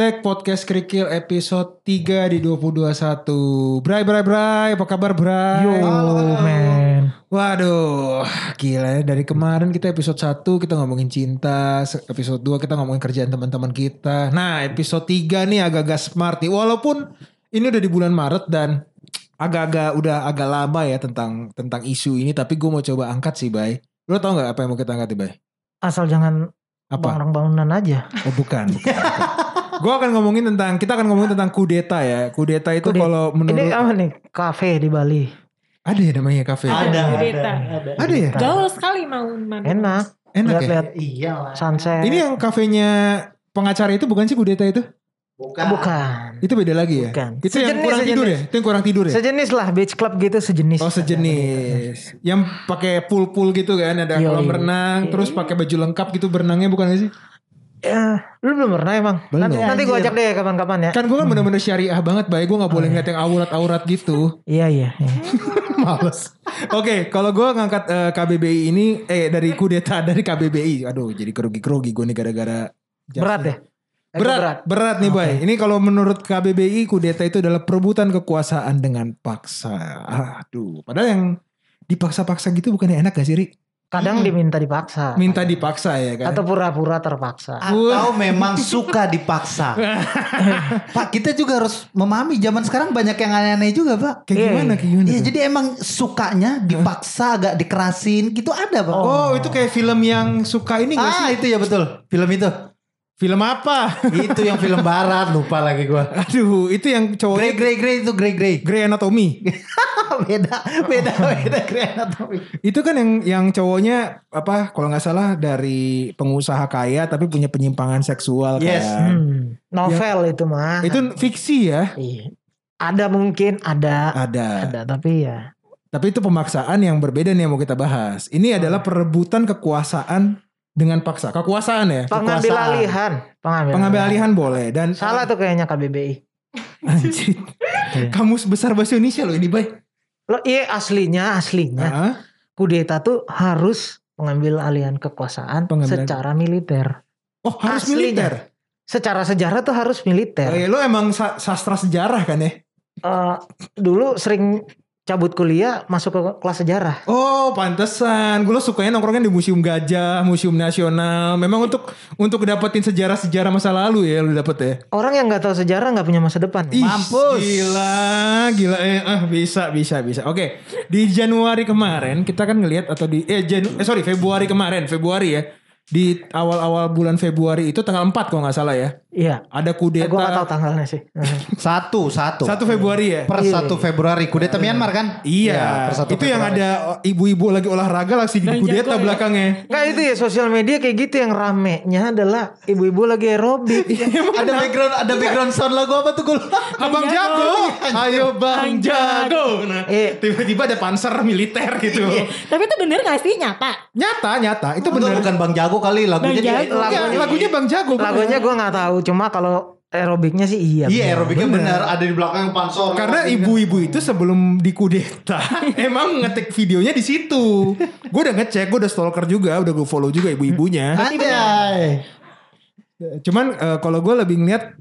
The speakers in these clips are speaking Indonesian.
Tech Podcast Kerikil episode 3 di 2021. Bray, bray, bray. Apa kabar, bray? Yo, man. Waduh, gila ya. Dari kemarin kita episode 1 kita ngomongin cinta. Episode 2 kita ngomongin kerjaan teman-teman kita. Nah, episode 3 nih agak-agak smart nih. Walaupun ini udah di bulan Maret dan agak-agak udah agak lama ya tentang tentang isu ini. Tapi gue mau coba angkat sih, Bay. Lo tau gak apa yang mau kita angkat nih, Bay? Asal jangan Apa? barang bangunan aja. Oh bukan. bukan, bukan. Gue akan ngomongin tentang kita akan ngomongin tentang kudeta ya. Kudeta itu Kudeta. kalau menurut Ini apa nih? Kafe di Bali. ada ya namanya kafe. Ada, Kudeta. ada, Ada ya? Gaul sekali mau mana. Enak. Enak ya. Lihat-lihat Iya lah. sunset. Ini yang kafenya pengacara itu bukan sih kudeta itu? Bukan. bukan. Itu beda lagi ya? Bukan. Itu yang Sejenis, kurang tidur ya? sejenis. Itu yang kurang tidur ya? Sejenis lah beach club gitu sejenis. Oh sejenis. Yang pakai pool-pool gitu kan, ada Yoi. kolam renang, terus pakai baju lengkap gitu berenangnya bukan sih? Ya, lu belum pernah emang? Belum. Nanti, nanti gue ajak deh kapan-kapan ya. Kan gue kan bener-bener syariah banget, baik gue nggak boleh ngeliat yang aurat-aurat gitu. Iya iya. iya. Males. Oke, kalau gue ngangkat eh, KBBI ini, eh dari kudeta dari KBBI, aduh jadi grogi-grogi gue nih gara-gara Berat ya? Eh, Berat, berat, nih Bay. Ini kalau menurut KBBI kudeta itu adalah perebutan kekuasaan dengan paksa. Aduh, padahal yang dipaksa-paksa gitu bukannya enak gak sih, Ri? Kadang diminta dipaksa. Minta dipaksa ya kan? Atau pura-pura terpaksa. Atau memang suka dipaksa. Pak kita juga harus memahami zaman sekarang banyak yang aneh-aneh juga Pak. Kayak Iya, gimana, kayak gimana? Iya tuh? jadi emang sukanya dipaksa agak dikerasin gitu ada Pak. Oh, itu kayak film yang suka ini gak ah sih? itu ya betul. Film itu. Film apa? itu yang film barat lupa lagi gua. Aduh, itu yang Grey cowoknya Grey Grey itu Grey Grey. Grey Anatomy. beda beda beda Grey Anatomy. itu kan yang yang cowoknya apa kalau nggak salah dari pengusaha kaya tapi punya penyimpangan seksual Yes. kan. Hmm, novel itu mah. Itu fiksi ya? Iya. Ada mungkin, ada. Ada. Ada, tapi ya. Tapi itu pemaksaan yang berbeda nih yang mau kita bahas. Ini adalah perebutan kekuasaan dengan paksa. Kekuasaan ya. Pengambil Kekuasaan. alihan. Pengambil, Pengambil alihan boleh dan Salah tuh kayaknya KBBI. Anjir. Kamus besar bahasa Indonesia loh ini, Bay. Lo iya aslinya aslinya Hah? kudeta tuh harus mengambil alihan kekuasaan Pengambilan- secara militer. Oh, harus Aslinya. militer. Secara sejarah tuh harus militer. Eh, lo emang sa- sastra sejarah kan ya? Eh, dulu sering cabut kuliah masuk ke kelas sejarah. Oh, pantesan. Gue lo sukanya nongkrongnya di Museum Gajah, Museum Nasional. Memang untuk untuk dapetin sejarah-sejarah masa lalu ya lo dapet ya. Orang yang nggak tahu sejarah nggak punya masa depan. Ih, Mampus. Gila, gila eh ah, bisa bisa bisa. Oke, di Januari kemarin kita kan ngelihat atau di eh Janu, eh sorry Februari kemarin, Februari ya. Di awal-awal bulan Februari itu tanggal 4 kalau nggak salah ya. Iya. Ada Eh, gue tahu kudeta tanggalnya sih. Satu satu. 1 Februari ya. Per Iya. 1 Februari kudeta Myanmar kan? Iya, per 1 itu yang ada ibu-ibu lagi olahraga langsung di Dan kudeta ya. belakangnya. Nggak itu ya sosial media kayak gitu yang ramenya adalah ibu-ibu lagi aerobik. ada background ada background sound lagu apa tuh gue Abang Jago, ayo Bang Jago. Nah, Eh. tiba-tiba ada panser militer gitu. Tapi itu bener gak sih nyata? Nyata, nyata. Itu bener. bukan Bang Jago kali lagunya Bang Jago. Iya, Lagunya- lagunya Bang Jago. Lagunya gue nggak tahu. Cuma kalau aerobiknya sih iya. Iya bener. aerobiknya benar ada di belakang pansor. Karena ibu-ibu itu sebelum dikudeta emang ngetik videonya di situ. Gue udah ngecek, gue udah stalker juga, udah gue follow juga ibu-ibunya. Anjay. Cuman eh, kalau gue lebih ngeliat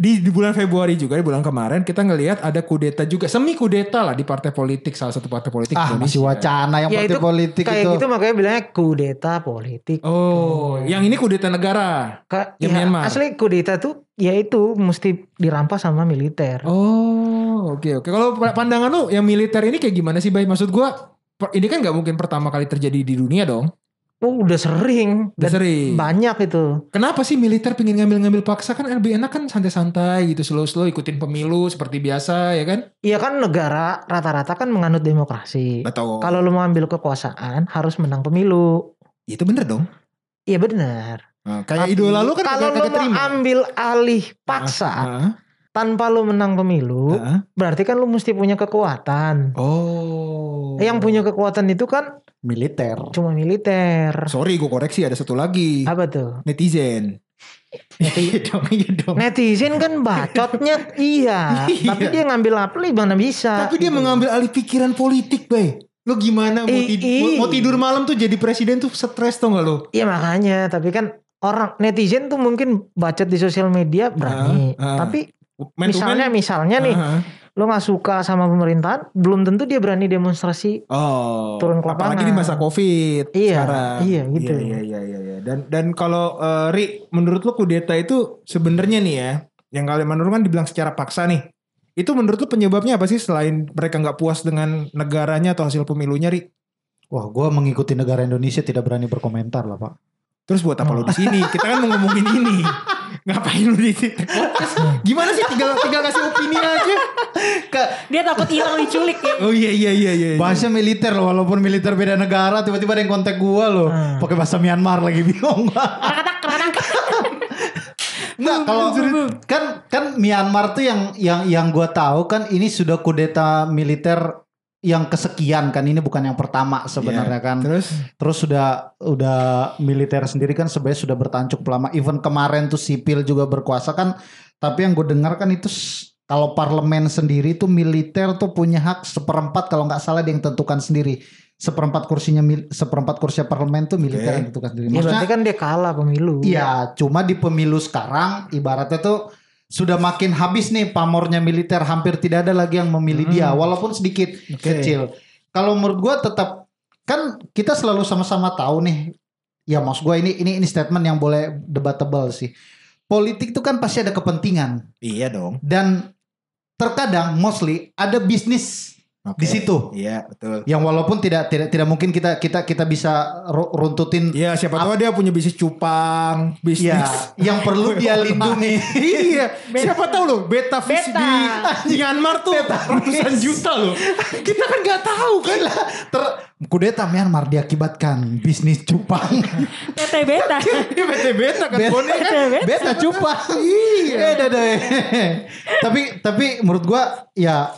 di, di bulan Februari juga di bulan kemarin kita ngelihat ada kudeta juga semi kudeta lah di partai politik salah satu partai politik Ah Indonesia. masih wacana yang Ya partai itu politik kayak itu. gitu makanya bilangnya kudeta politik. Oh, yang ini kudeta negara. Ka- Yang ya, Myanmar. Asli kudeta tuh ya itu mesti dirampas sama militer. Oh, oke oke. Kalau pandangan lu yang militer ini kayak gimana sih, Bay? Maksud gua ini kan nggak mungkin pertama kali terjadi di dunia dong. Oh, udah sering. Udah Dan sering. Banyak itu. Kenapa sih militer pengen ngambil-ngambil paksa kan lebih enak kan santai-santai gitu slow-slow ikutin pemilu seperti biasa ya kan? Iya kan negara rata-rata kan menganut demokrasi. Betul. Kalau lu mau ambil kekuasaan harus menang pemilu. itu bener dong. Iya benar. Nah, kayak Tapi idola lu kan kalau lu mau ambil alih paksa Heeh, tanpa lu menang pemilu, heeh. berarti kan lu mesti punya kekuatan. Oh. Yang punya kekuatan itu kan militer. cuma militer. Sorry gue koreksi ada satu lagi. Apa tuh? Netizen. Iya dong, iya dong. Netizen kan bacotnya iya, Iya. tapi dia ngambil apa gimana bisa? Tapi dia mengambil alih pikiran politik, Bay. Lo gimana mau, I- tid- i- mau- tidur malam tuh jadi presiden tuh stres tau gak lo? Iya makanya, tapi kan orang netizen tuh mungkin bacot di sosial media berani, Ah, ah. tapi Man misalnya man. misalnya nih Ah, lo nggak suka sama pemerintahan, belum tentu dia berani demonstrasi. Oh, Turun ke apalagi di lapangan. masa covid Iya, sekarang. iya, gitu. Iya, iya, iya, iya. Dan dan kalau eh, Ri, menurut lu kudeta itu sebenarnya nih ya, yang kalian menurut kan dibilang secara paksa nih. Itu menurut lu penyebabnya apa sih selain mereka nggak puas dengan negaranya atau hasil pemilunya, Ri? Wah, gue mengikuti negara Indonesia tidak berani berkomentar lah pak. Terus buat apa lu di sini? Kita kan mau ngomongin ini. Ngapain lu di podcast? Gimana sih tinggal tinggal kasih opini aja? Dia takut hilang diculik ya. Oh iya iya iya iya. Bahasa militer loh, walaupun militer beda negara, tiba-tiba ada yang kontak gue loh, Hmm. pakai bahasa Myanmar lagi bingung. Enggak, kalau kan kan Myanmar tuh yang yang yang gue tahu kan ini sudah kudeta militer yang kesekian kan ini bukan yang pertama sebenarnya Iya. kan. Terus Terus sudah udah militer sendiri kan sebenarnya sudah bertancuk lama. Even kemarin tuh sipil juga berkuasa kan. Tapi yang gue dengar kan itu kalau parlemen sendiri tuh militer tuh punya hak seperempat kalau nggak salah dia yang tentukan sendiri. Seperempat kursinya mil- seperempat kursi parlemen tuh militer Oke. yang tentukan sendiri. Ya Maksudnya berarti kan dia kalah pemilu. Iya, cuma di pemilu sekarang ibaratnya tuh sudah makin habis nih pamornya militer, hampir tidak ada lagi yang memilih dia walaupun sedikit Oke. kecil. Kalau menurut gua tetap kan kita selalu sama-sama tahu nih. Ya maksud gua ini ini ini statement yang boleh debatable sih. Politik tuh kan pasti ada kepentingan iya dong. dan terkadang mostly ada bisnis Oke. di situ. Iya betul. Yang walaupun tidak tidak tidak mungkin kita kita kita bisa ru- runtutin Iya siapa tahu dia punya bisnis cupang, bisnis. ya yang perlu dia lindungi. iya, siapa tahu loh beta fish Beta. di Myanmar tuh ratusan juta loh. Kita kan nggak tahu kan. Ter kudeta Myanmar diakibatkan bisnis cupang. PT Beta. Dia beta beta kan Beta. Bone kan. Beta cupang. Iya. Beda deh. tapi tapi menurut gua ya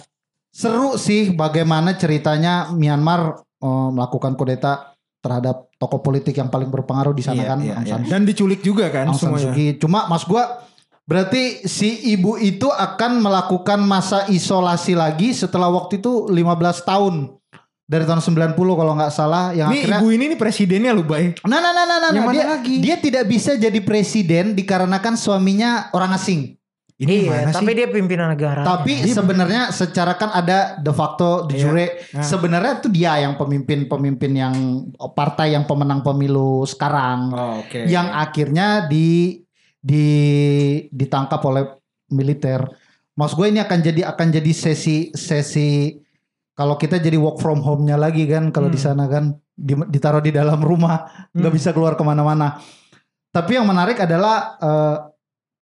seru sih bagaimana ceritanya Myanmar eh, melakukan kudeta terhadap tokoh politik yang paling berpengaruh di sana Iya, kan iya, Aung iya. Dan diculik juga kan Aung San Suu. Kyi. Cuma mas gua berarti si ibu itu akan melakukan masa isolasi lagi setelah waktu itu 15 tahun. Dari tahun 90 kalau nggak salah yang Ini akhirnya ibu ini nih presidennya lu bay. Nah, nah, nah, nah, nah, nah. Dia, lagi? dia tidak bisa jadi presiden dikarenakan suaminya orang asing. Ini iya, mana sih? tapi dia pimpinan negara. Tapi sebenarnya secara kan ada de facto, de Iya. jure. Nah. Sebenarnya itu dia yang pemimpin-pemimpin yang partai yang pemenang pemilu sekarang. Oh, oke. Yang akhirnya di di ditangkap oleh militer. Maksud gue ini akan jadi akan jadi sesi sesi kalau kita jadi work from home-nya lagi kan kalau di Hmm. sana kan di- ditaruh di dalam rumah nggak Hmm. bisa keluar ke mana-mana. Tapi yang menarik adalah eh,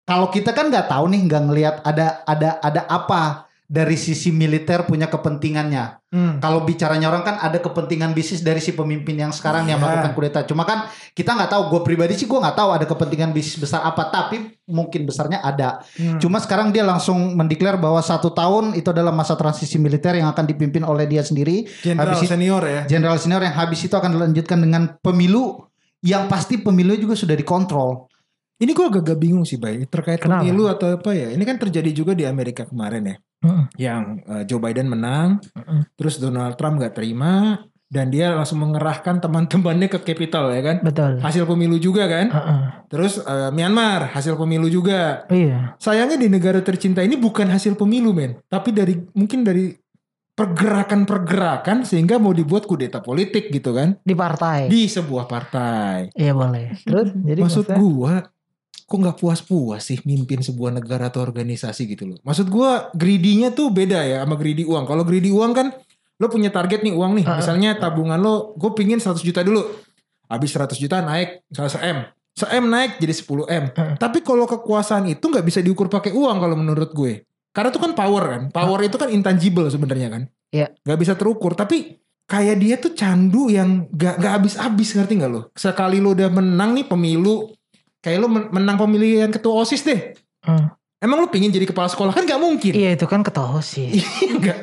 kalau kita kan nggak tahu nih nggak ngelihat ada ada ada apa dari sisi militer punya kepentingannya. Hmm. Kalau bicaranya orang kan ada kepentingan bisnis dari si pemimpin yang sekarang yang Iya. melakukan kudeta. Cuma kan kita nggak tahu. Gue pribadi sih gue nggak tahu ada kepentingan bisnis besar apa. Tapi mungkin besarnya ada. Hmm. Cuma sekarang dia langsung mendeklar bahwa satu tahun itu adalah masa transisi militer yang akan dipimpin oleh dia sendiri. Jenderal senior ya. Jenderal senior yang habis itu akan dilanjutkan dengan pemilu yang pasti pemilu juga sudah dikontrol. Ini gue agak bingung sih Bay terkait Kenapa? pemilu atau apa ya. Ini kan terjadi juga di Amerika kemarin ya. Mm-mm. Yang eh, Joe Biden menang, Mm-mm. terus Donald Trump gak terima dan dia langsung mengerahkan teman-temannya ke Capitol ya kan. Betul. Hasil pemilu juga kan. Heeh. Terus eh, Myanmar hasil pemilu juga. Iya. Sayangnya di negara tercinta ini bukan hasil pemilu men, tapi dari mungkin dari pergerakan-pergerakan sehingga mau dibuat kudeta politik gitu kan Di partai. di sebuah partai. Iya boleh. Terus jadi Maksud maksudnya- gua kok nggak puas-puas sih mimpin sebuah negara atau organisasi gitu loh. Maksud gua greedy-nya tuh beda ya sama greedy uang. Kalau greedy uang kan lo punya target nih uang nih. Ah. Misalnya tabungan lo gue pingin 100 juta dulu. Habis 100 juta naik misalnya se-M. Se-M naik jadi 10 M. Ah. Tapi kalau kekuasaan itu nggak bisa diukur pakai uang kalau menurut gue. Karena itu kan power kan. Power itu kan intangible sebenarnya kan. Iya. Nggak bisa terukur. Tapi kayak dia tuh candu yang gak, gak habis-habis ngerti gak lo? Sekali lo udah menang nih pemilu. Kayak lo men- menang pemilihan ketua OSIS deh. Hmm. Emang lo pingin jadi kepala sekolah kan gak mungkin. Iya itu kan ketua sih. Iya enggak.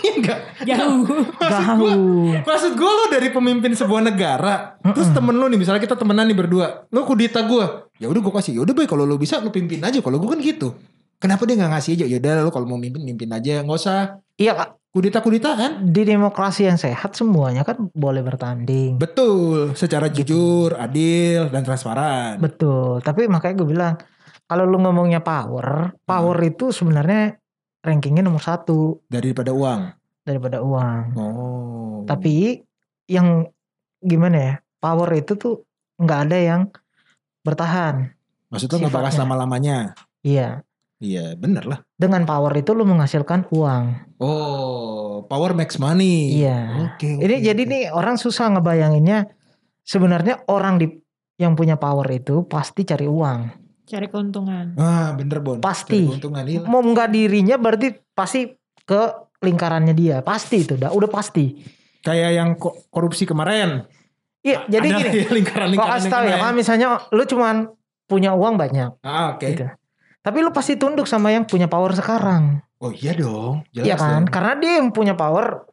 Iya enggak. Jauh. Jauh. Maksud gue lo dari pemimpin sebuah negara, terus temen lo nih, misalnya kita temenan nih berdua, lo kudita gue, ya udah gue kasih, ya udah baik kalau lo bisa lo pimpin aja, kalau gue kan gitu. Kenapa dia nggak ngasih aja? Ya udah lo kalau mau mimpin mimpin aja, nggak usah Iya Kak, Kudeta-kudeta kan? di demokrasi yang sehat semuanya kan boleh bertanding. Betul, secara jujur, adil, dan transparan. Betul. Tapi makanya gue bilang kalau lu ngomongnya power, power itu sebenarnya rankingnya nomor satu Daripada uang. daripada uang. Oh. Tapi yang gimana ya? Power itu tuh nggak ada yang bertahan. Maksudnya nggak bakal sifatnya. selama-lamanya. Iya. Iya, bener lah. Dengan power itu lu menghasilkan uang. Oh, power makes money. Iya. Oke. Ini oke, jadi nih orang susah ngebayanginnya. Sebenarnya orang di yang punya power itu pasti cari uang. Cari keuntungan. Ah, bener Bon. Pasti. Cari keuntungan iya. Mau nggak dirinya berarti pasti ke lingkarannya dia. Pasti itu, udah udah pasti. Kayak yang ko- korupsi kemarin. Iya, jadi Ada gini. ya kasih yang tahu ya, kalau misalnya lu cuman punya uang banyak, Ah, oke. gitu. Tapi lu pasti tunduk sama yang punya power sekarang. Oh iya dong. Jelas Iya kan? dong. Karena dia yang punya power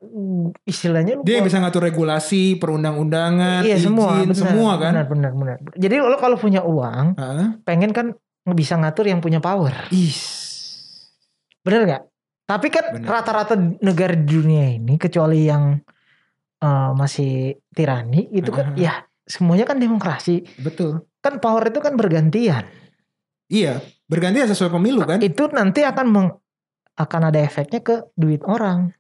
istilahnya lu Dia yang bisa ngatur regulasi, perundang-undangan, Iya izin, semua, benar, semua kan. Benar, benar, benar. Jadi lo kalau punya uang, pengen kan bisa ngatur yang punya power. Is. Bener nggak? Tapi kan rata-rata negara di dunia ini kecuali yang eh, masih tirani itu kan Uh-huh. ya semuanya kan demokrasi. Betul. Kan power itu kan bergantian. Iya, berganti sesuai pemilu kan? Itu nanti akan meng- akan ada efeknya ke duit orang.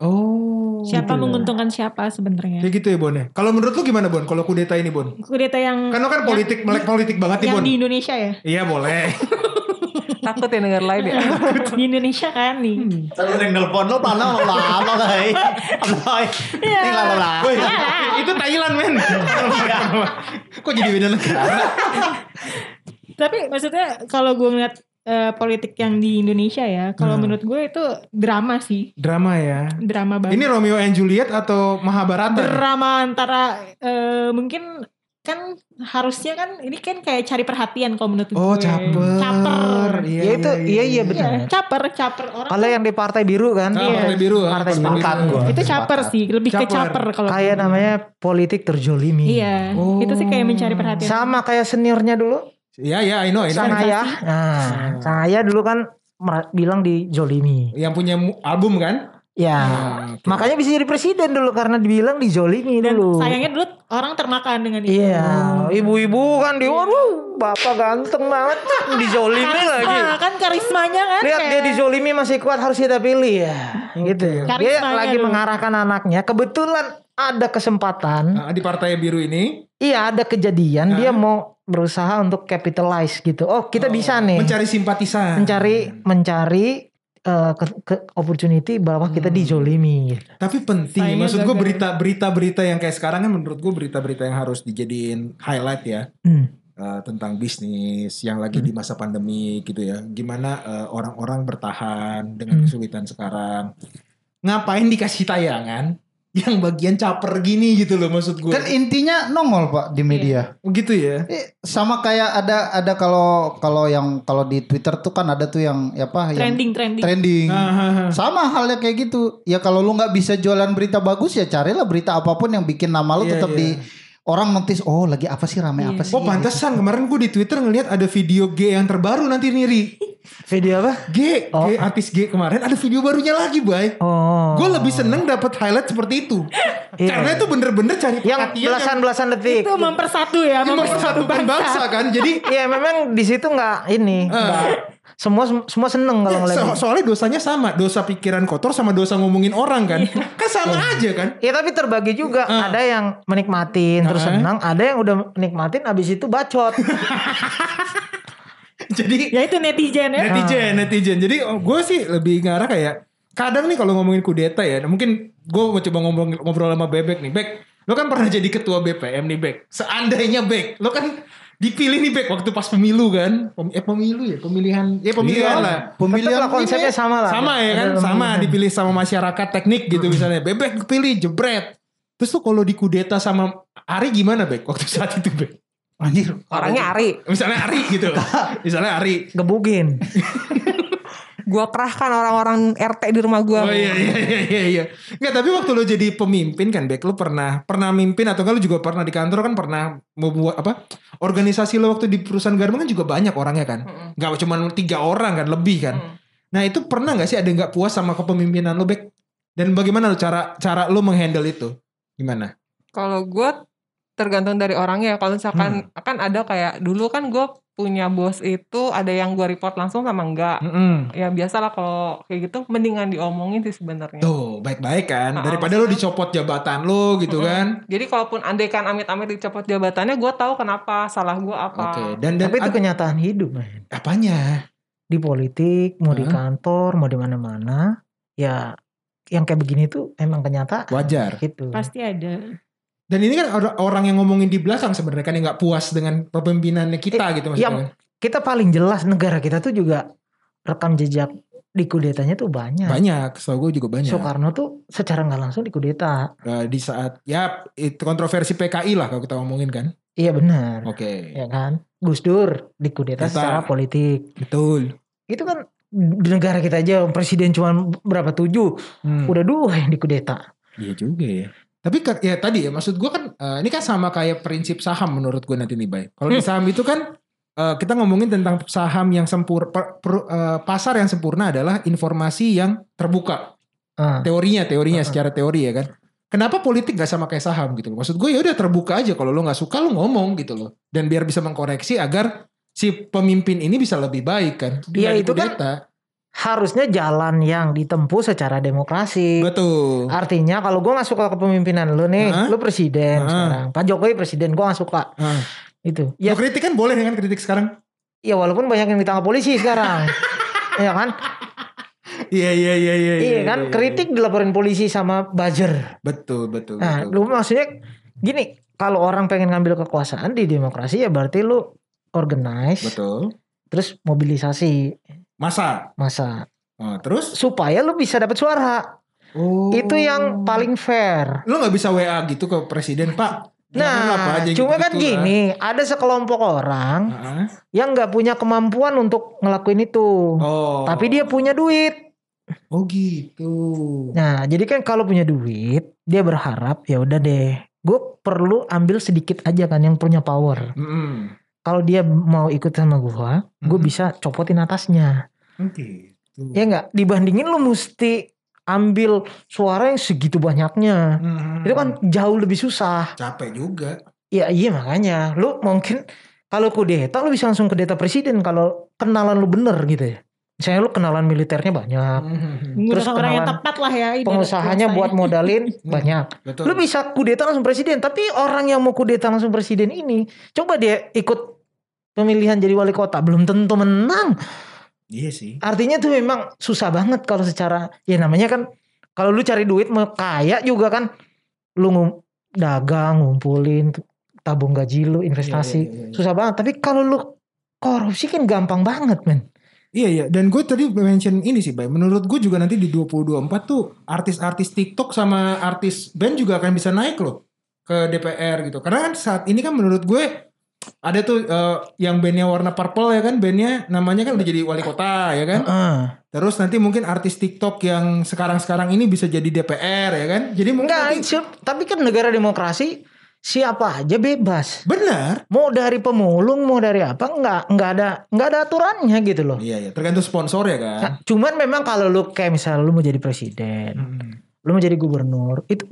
Oh. Siapa gitu. menguntungkan siapa sebenarnya? Kayak gitu ya Bon ya. Kalau menurut lu gimana Bon? Kalau kudeta ini Bon? Kudeta yang Kan lu kan politik, melek politik banget nih yang Bon. di Indonesia ya. Iya boleh. Takut ya negara lain ya. di Indonesia kan nih. Kalau yang nelpon lo tanah lo lama lah. Iya. Ini lama lah. Woi, itu Thailand men. Kok jadi beda negara? Tapi maksudnya kalau gue ngeliat eh, politik yang di Indonesia ya, kalau Hmm. menurut gue itu drama sih, Drama ya. drama banget. Ini Romeo and Juliet atau Mahabharata? drama antara eh, mungkin kan harusnya kan ini kan kayak cari perhatian kalau menurut Oh, gue. caper. Caper. Iya, Ya itu, iya, iya, benar. Iya, caper, caper orang. Kalau yang di partai biru kan, Iya. Partai biru. ah, Partai Sepakat biru. gua. itu caper sih, lebih ke Caper. caper kalau kayak namanya politik terjolimi. Iya, Oh. itu sih kayak mencari perhatian. Sama kayak seniornya dulu, Iya, iya, I know, I know. Sang Ayah. Nah, Sang Ayah dulu kan bilang di jolimi. Yang punya album kan? Ya, Ah, makanya bisa jadi presiden dulu karena dibilang dijolimi Dan dulu. sayangnya dulu orang termakan dengan itu. Iya, ibu-ibu kan di waduh, bapak ganteng banget, dijolimi lagi. Kan karismanya kan Lihat dia kayak- dijolimi masih kuat harus kita pilih ya. Gitu. Dia Karismanya lagi dulu. mengarahkan anaknya. Kebetulan ada kesempatan. Ah, di Partai Biru ini Iya ada kejadian Ah. dia mau berusaha untuk capitalize gitu. Oh kita oh, bisa nih mencari simpatisan. mencari mencari eh, ke, ke opportunity bahwa kita Hmm. dijolimi. Gitu. Tapi penting, Sayangnya maksud gue gagal. berita berita-berita yang kayak sekarang kan menurut gue berita-berita yang harus dijadiin highlight ya Hmm. Eh, tentang bisnis yang lagi di masa pandemi gitu ya. Gimana eh, orang-orang bertahan dengan Hmm. kesulitan sekarang. Ngapain dikasih tayangan yang bagian caper gini gitu loh maksud gue. Kan intinya nongol pak di media. Oh, gitu ya. Eh, sama kayak ada ada kalau kalau yang kalau di Twitter tuh kan ada tuh yang ya apa yang trending trending. trending. Ah, Sama halnya kayak gitu. Ya kalau lu nggak bisa jualan berita bagus ya carilah berita apa pun yang bikin nama lu Iya, tetap iya. di orang notice oh lagi apa sih rame Iya. apa sih. Oh pantesan kemarin gue di Twitter ngeliat ada video G yang terbaru nanti nih Ri. Video apa? G, Oh. G artis G kemarin ada video barunya lagi, Bay. Oh. Gue lebih seneng dapat highlight seperti itu. Iya. Karena itu bener-bener cari yang belasan-belasan detik. itu mempersatu ya, yang mempersatu mempersatukan bangsa kan. Jadi Iya memang di situ nggak ini, nggak semua semua seneng kalau ngeliat. so- soalnya dosanya sama, dosa pikiran kotor sama dosa ngomongin orang kan. kan sama aja kan. Ya tapi terbagi juga. Ah. Ada yang menikmatin terus Ah. senang, ada yang udah menikmatin abis itu bacot. Jadi ya itu netizen ya. netizen, netizen. Jadi gue sih lebih ngarah kayak kadang nih kalau ngomongin kudeta ya, mungkin gue mau coba ngobrol ngobrol sama Bebek nih, Bek. Lo kan pernah jadi ketua BPM nih, Bek. Seandainya Bek, lo kan dipilih nih Bek waktu pas pemilu kan? Pem- Eh pemilu ya, pemilihan, ya pemilihan Iya, lah. Pemilihan lah konsepnya ini sama lah. Sama ya kan, sama pemilihan. dipilih sama masyarakat teknik gitu misalnya. Bebek kepilih jebret. Terus tuh kalau dikudeta sama Ari gimana Bek waktu saat itu Bek? Anjir. Orangnya Ari. Misalnya Ari gitu. misalnya Ari. Gebugin. Gua kerahkan orang-orang RT di rumah gua. Oh iya iya iya iya iya. Enggak, tapi waktu lo jadi pemimpin kan Bek, lo pernah pernah mimpin atau enggak lo juga pernah di kantor kan pernah membuat apa? Organisasi lo waktu di perusahaan Garmen kan juga banyak orangnya kan. Enggak cuma tiga orang kan, lebih kan. Nah itu pernah nggak sih ada nggak puas sama kepemimpinan lo Bek? Dan bagaimana lo cara cara lo menghandle itu? Gimana? Kalau gue tergantung dari orangnya. Kalau misalkan kan ada kayak dulu kan gue punya bos itu ada yang gue report langsung sama enggak. Mm-mm. Ya biasalah kalau kayak gitu mendingan diomongin sih sebenarnya. Tuh baik-baik kan. Nah, Daripada lo dicopot jabatan lo gitu Mm-mm. kan. Jadi kalaupun andaikan amit-amit dicopot jabatannya, gue tahu kenapa salah gue apa. Oke. Dan dan Tapi itu kenyataan hidup, men. apanya? Di politik, mau di Hah? kantor, mau di mana-mana, ya yang kayak begini tuh emang kenyataan. Wajar. Gitu. Pasti ada. Dan ini kan or- orang yang ngomongin di belakang sebenarnya kan yang nggak puas dengan kepemimpinannya kita gitu maksudnya. yang- Kita paling jelas negara kita tuh juga rekam jejak di kudetanya tuh banyak. Banyak, setahu gue juga banyak. Soekarno tuh secara nggak langsung dikudeta. Eh, di saat ya itu kontroversi PKI lah kalau kita ngomongin kan. Iya benar. Oke. Ya kan? Gus Dur dikudeta Kudeta. secara politik. Betul. Itu kan di negara kita aja presiden cuma berapa tujuh, Hmm. udah dua yang dikudeta. Iya juga ya. Tapi kan- ya tadi ya maksud gue kan eh, ini kan sama kayak prinsip saham menurut gue nanti nih Bay. Kalau di saham itu kan eh, kita ngomongin tentang saham yang sempurna pasar yang sempurna adalah informasi yang terbuka. Ah, Teorinya, teorinya Uh-uh. secara teori ya kan. Kenapa politik gak sama kayak saham gitu loh? Maksud gue ya udah terbuka aja kalau lo nggak suka lo ngomong gitu loh. Dan biar bisa mengkoreksi agar si pemimpin ini bisa lebih baik kan. Iya, itu kan. Harusnya jalan yang ditempuh secara demokrasi. betul. Artinya kalau gue nggak suka kepemimpinan lu nih, Hah? lu presiden Hah? sekarang. Pak Jokowi presiden, gue nggak suka. Ah. Itu. Ya kritik kan boleh kan kritik sekarang? ya walaupun banyak yang ditangkap polisi sekarang. Iya kan? Iya iya iya iya. Iya kan? Kritik dilaporin polisi sama buzzer. Betul betul. Nah, betul. lu maksudnya gini, kalau orang pengen ngambil kekuasaan di demokrasi ya berarti lu organize, Betul. Terus mobilisasi Masa. masa Oh, terus? supaya lu bisa dapat suara. Oh. Itu yang paling fair. Lo nggak bisa WA gitu ke presiden Pak. Pak, Nah, aja cuma gitu-gitu kan lah. gini, ada sekelompok orang Ah. yang nggak punya kemampuan untuk ngelakuin itu, Oh. tapi dia punya duit. Oh gitu. Nah, jadi kan kalau punya duit, dia berharap ya udah deh, gue perlu ambil sedikit aja kan yang punya power. Mm-mm. Kalau dia mau ikut sama gua, gue Mhm. bisa copotin atasnya. Oke. Ya nggak? Dibandingin lu mesti ambil suara yang segitu banyaknya. Mhm. Itu kan jauh lebih susah. capek juga. Ya iya makanya. Lu mungkin kalau kudeta lu bisa langsung kudeta presiden kalau kenalan lu bener gitu ya. Misalnya lu kenalan militernya banyak. Mhm. Menggunakan Terus orang yang tepat lah ya. ini Pengusahanya buat modalin banyak. Betul. Lu bisa kudeta langsung presiden. Tapi orang yang mau kudeta langsung presiden ini. Coba dia ikut pemilihan jadi wali kota. Belum tentu menang. Iya sih. Artinya tuh memang susah banget kalau secara ya namanya kan kalau lu cari duit mau kaya juga kan lu ngum- dagang ngumpulin tabung gaji lu investasi Iya, iya, iya, iya. susah banget tapi kalau lu korupsi kan gampang banget men Iya iya dan gue tadi mention ini sih Bay. Menurut gue juga nanti di 2024 tuh artis-artis TikTok sama artis band juga akan bisa naik loh ke DPR gitu. Karena kan saat ini kan menurut gue ada tuh eh, yang bandnya warna purple ya kan bandnya namanya kan udah jadi wali kota ya kan. Heeh. Terus nanti mungkin artis TikTok yang sekarang-sekarang ini bisa jadi DPR ya kan. Jadi mungkin enggak nanti- tapi kan negara demokrasi siapa aja bebas benar. mau dari pemulung mau dari apa enggak enggak ada enggak ada aturannya gitu loh Iya iya tergantung sponsor ya kan. Nah, cuman memang kalau lu kayak misalnya lu mau jadi presiden Hmm. lu mau jadi gubernur itu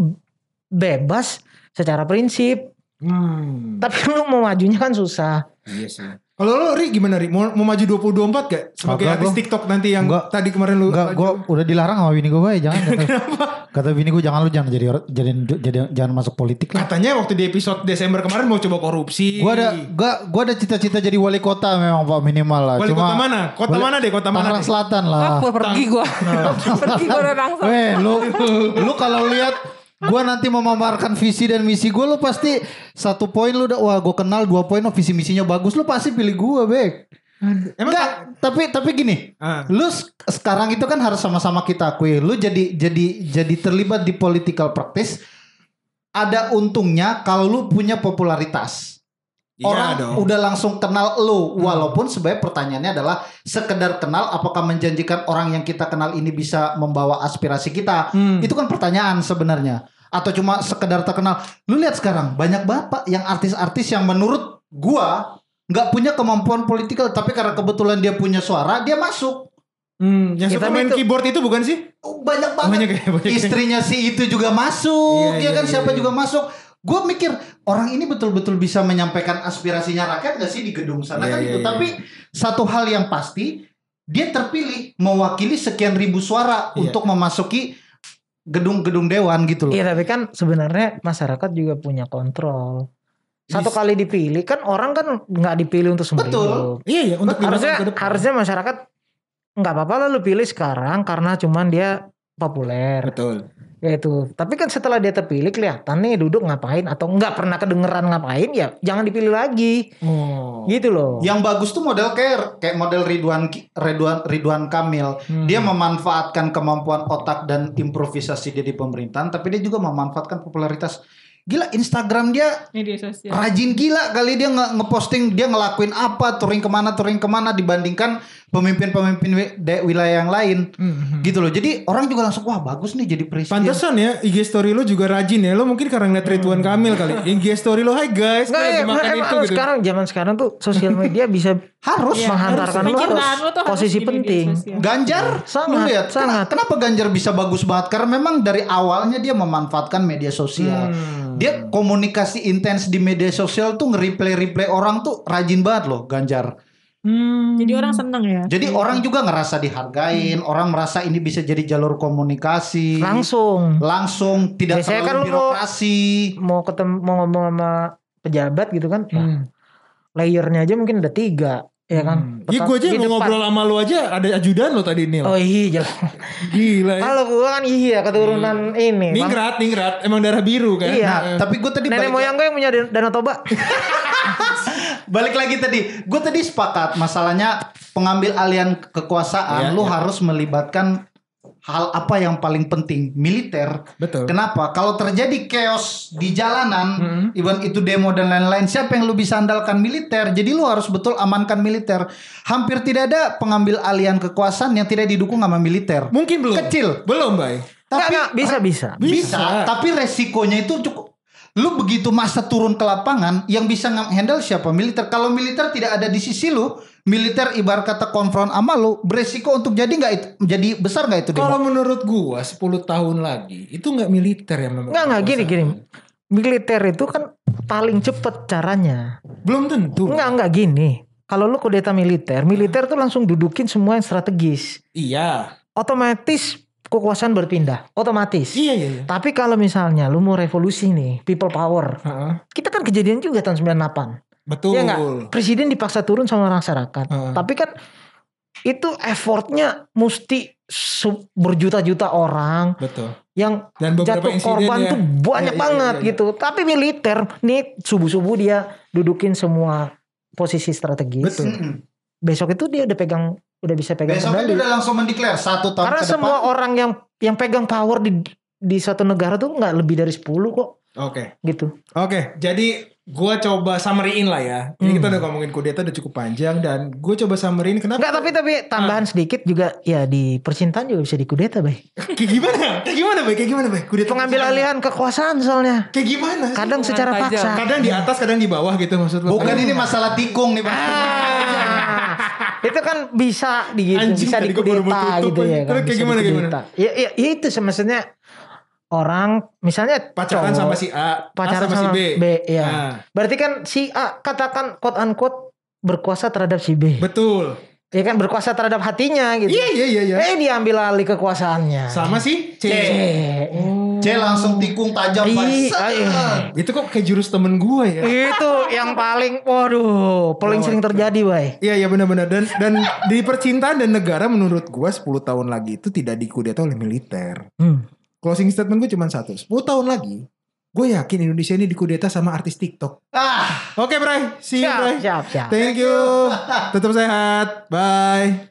bebas secara prinsip Hmm. tapi lu mau majunya kan susah Iya sih. Kalau lo Ri gimana Ri? Mau, mau maju 2024 gak? Sebagai Kagak, artis gua. TikTok nanti yang Enggak. tadi kemarin lu Enggak, gue udah dilarang sama bini gue, Bay. Jangan kata, kata bini gue jangan lu jangan jadi jadi, jadi jangan masuk politik lah. Katanya waktu di episode Desember kemarin mau coba korupsi. Gue ada, gua, gua ada cita-cita jadi wali kota memang pak minimal lah. Wali kota mana? Kota Wali- mana deh? Kota mana? Tangerang? Selatan Ah, lah. gua pergi gua. pergi gua udah langsung. Weh, lu lu kalau lihat gua nanti memamerkan visi dan misi gue lu pasti satu poin lu udah wah gue kenal dua poin oh visi misinya bagus lu pasti pilih gue bek. Emang enggak tapi tapi gini Ah. lu sekarang itu kan harus sama-sama kita akui lu jadi jadi jadi terlibat di political practice ada untungnya kalau lu punya popularitas Iya orang dong. udah langsung kenal lu walaupun sebenarnya pertanyaannya adalah sekedar kenal apakah menjanjikan orang yang kita kenal ini bisa membawa aspirasi kita Hmm. itu kan pertanyaan sebenarnya atau cuma sekedar terkenal lu lihat sekarang banyak banget pak yang artis-artis yang menurut gua nggak punya kemampuan politikal tapi karena kebetulan dia punya suara dia masuk Hmm, yang Ya, suka main itu- keyboard itu bukan sih? Banyak banget. Banyak ya, banyak ya. Istrinya si itu juga masuk, Iya, ya iya, kan iya, siapa iya. juga masuk. Gue mikir orang ini betul-betul bisa menyampaikan aspirasinya rakyat gak sih di gedung sana Iya, kan iya, itu. iya. Tapi satu hal yang pasti dia terpilih mewakili sekian ribu suara Iya. untuk memasuki gedung-gedung dewan gitu loh. Iya tapi kan sebenarnya masyarakat juga punya kontrol. Satu kali dipilih kan orang kan nggak dipilih untuk seumur Betul. hidup. Iya ya untuk Harusnya harusnya masyarakat nggak apa-apa lah lu pilih sekarang karena cuman dia populer. betul. Ya itu. Tapi kan setelah dia terpilih kelihatan nih duduk ngapain atau nggak pernah kedengeran ngapain ya jangan dipilih lagi. Oh. Gitu loh. Yang bagus tuh model kayak kayak model Ridwan Ridwan Ridwan Kamil. Hmm. Dia memanfaatkan kemampuan otak dan improvisasi dia di pemerintahan, tapi dia juga memanfaatkan popularitas. Gila Instagram dia Media sosial. rajin gila kali dia nge- ngeposting dia ngelakuin apa, touring ke mana, touring ke mana dibandingkan pemimpin-pemimpin wilayah yang lain. Hmm. Gitu loh. Jadi orang juga langsung wah bagus nih jadi presiden. Pantesan ya IG story lo juga rajin ya. Lo mungkin karena ngeliat Ridwan Kamil kali. IG story lo, hai guys, Nggak, emang- makan emang itu gitu. sekarang zaman sekarang tuh sosial media bisa Harus Iya, menghantarkan harus. Penciptaan harus tuh harus posisi penting. Ganjar, Sangat, lu lihat sangat. kenapa Ganjar bisa bagus banget? Karena memang dari awalnya dia memanfaatkan media sosial. Hmm. Dia komunikasi intens di media sosial tuh nge-replay-replay orang tuh rajin banget loh Ganjar. Hmm. Jadi orang seneng ya. Jadi orang juga ngerasa dihargain, orang merasa ini bisa jadi jalur komunikasi. langsung Langsung tidak Biasanya kan terlalu lu mau- birokrasi. mau ketemu mau ngomong sama pejabat gitu kan. Hmm. layernya aja mungkin ada tiga ya kan. Hmm. Iya gue aja mau ngobrol sama lo aja ada ajudan lo tadi Nil. Oh iya jelas. Gila ya. Kalau gua kan iya keturunan ini. Bang. Ningrat, ningrat. Emang darah biru kan? Iya. Nah, tapi gue tadi Nenek moyang gue yang punya Dan- Danau Toba. balik lagi tadi. Gue tadi sepakat masalahnya pengambil alian kekuasaan Iya, lu iya. harus melibatkan hal apa yang paling penting militer Betul. Kenapa? Kalau terjadi chaos di jalanan, Hmm. even itu demo dan lain-lain, siapa yang lu bisa andalkan militer? Jadi lu harus betul amankan militer. Hampir tidak ada pengambil alian kekuasaan yang tidak didukung sama militer. Mungkin belum. Kecil. Belum, Bay. Tapi Nggak, nggak, bisa bisa. bisa, Bisa. tapi resikonya itu cukup lu begitu masa turun ke lapangan yang bisa handle siapa militer kalau militer tidak ada di sisi lu militer ibarat kata konfront sama lu beresiko untuk jadi nggak itu jadi besar nggak itu demo? Kalau menurut gua 10 tahun lagi itu nggak militer yang memegang Enggak enggak gini gini. Militer itu kan paling cepet caranya. Belum tentu. Enggak enggak gini. Kalau lu kudeta militer, militer tuh langsung dudukin semua yang strategis. Iya. Otomatis kekuasaan berpindah, otomatis. Iya, iya, iya. Tapi kalau misalnya lu mau revolusi nih, people power. Heeh. Kita kan kejadian juga tahun 98. Betul. Iya nggak? Presiden dipaksa turun sama masyarakat. Heeh. Tapi kan itu effortnya mesti berjuta-juta orang Betul. yang Dan jatuh korban ya. tuh banyak Iya, iya, banget iya, iya. gitu. Tapi militer nih subuh-subuh dia dudukin semua posisi strategis. Betul. Besok itu dia udah pegang udah bisa pegang Besoknya kendali. udah langsung mendeklar satu tahun Karena ke depan. semua orang yang yang pegang power di di suatu negara tuh nggak lebih dari 10 kok Oke. gitu. Oke, jadi gua coba summary-in lah ya. Ini Hmm. kita udah ngomongin kudeta udah cukup panjang dan gue coba summary-in kenapa? Enggak tapi tapi tambahan Ah. sedikit juga ya di percintaan juga bisa dikudeta, Bay. Kayak gimana? Kayak gimana, Bay? Kayak gimana, Bay? Kudeta Pengambil alihan kekuasaan soalnya. Kayak gimana? sih? Kadang secara tajam. paksa. Kadang di atas, kadang di bawah gitu maksud lo. Bukan ini masalah tikung nih, Pak. Ah, itu kan bisa di gitu, Anjing, bisa mau dikudeta gitu ya kan. Terus kayak bisa gimana, gimana? Ya, ya, ya itu maksudnya orang misalnya pacaran cowok, sama si A, pacaran A sama, si B. ya. Nah, Berarti kan si A katakan quote unquote berkuasa terhadap si B. betul. Ya kan berkuasa terhadap hatinya gitu. Iya, iya, iya, iya. Eh diambil alih kekuasaannya. Sama si C. Eh, C langsung tikung tajam Ih, Pak. ayo. Itu kok kayak jurus temen gue ya. itu yang paling waduh paling sering terjadi, Bay. Iya iya benar-benar dan dan di percintaan dan negara menurut gua 10 tahun lagi itu tidak dikudeta oleh militer. Hmm. Closing statement gue cuma satu. 10 tahun lagi gue yakin Indonesia ini dikudeta sama artis TikTok. Ah, Oke, Bray. See you, Siap, Bray. siap, siap. Thank you. Tetap sehat. Bye.